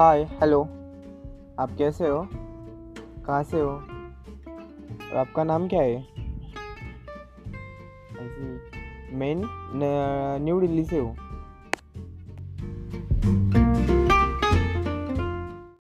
Hi hello आप कैसे हो? कहाँ से हो? और आपका नाम क्या है? मैं न्यू दिल्ली से हूँ।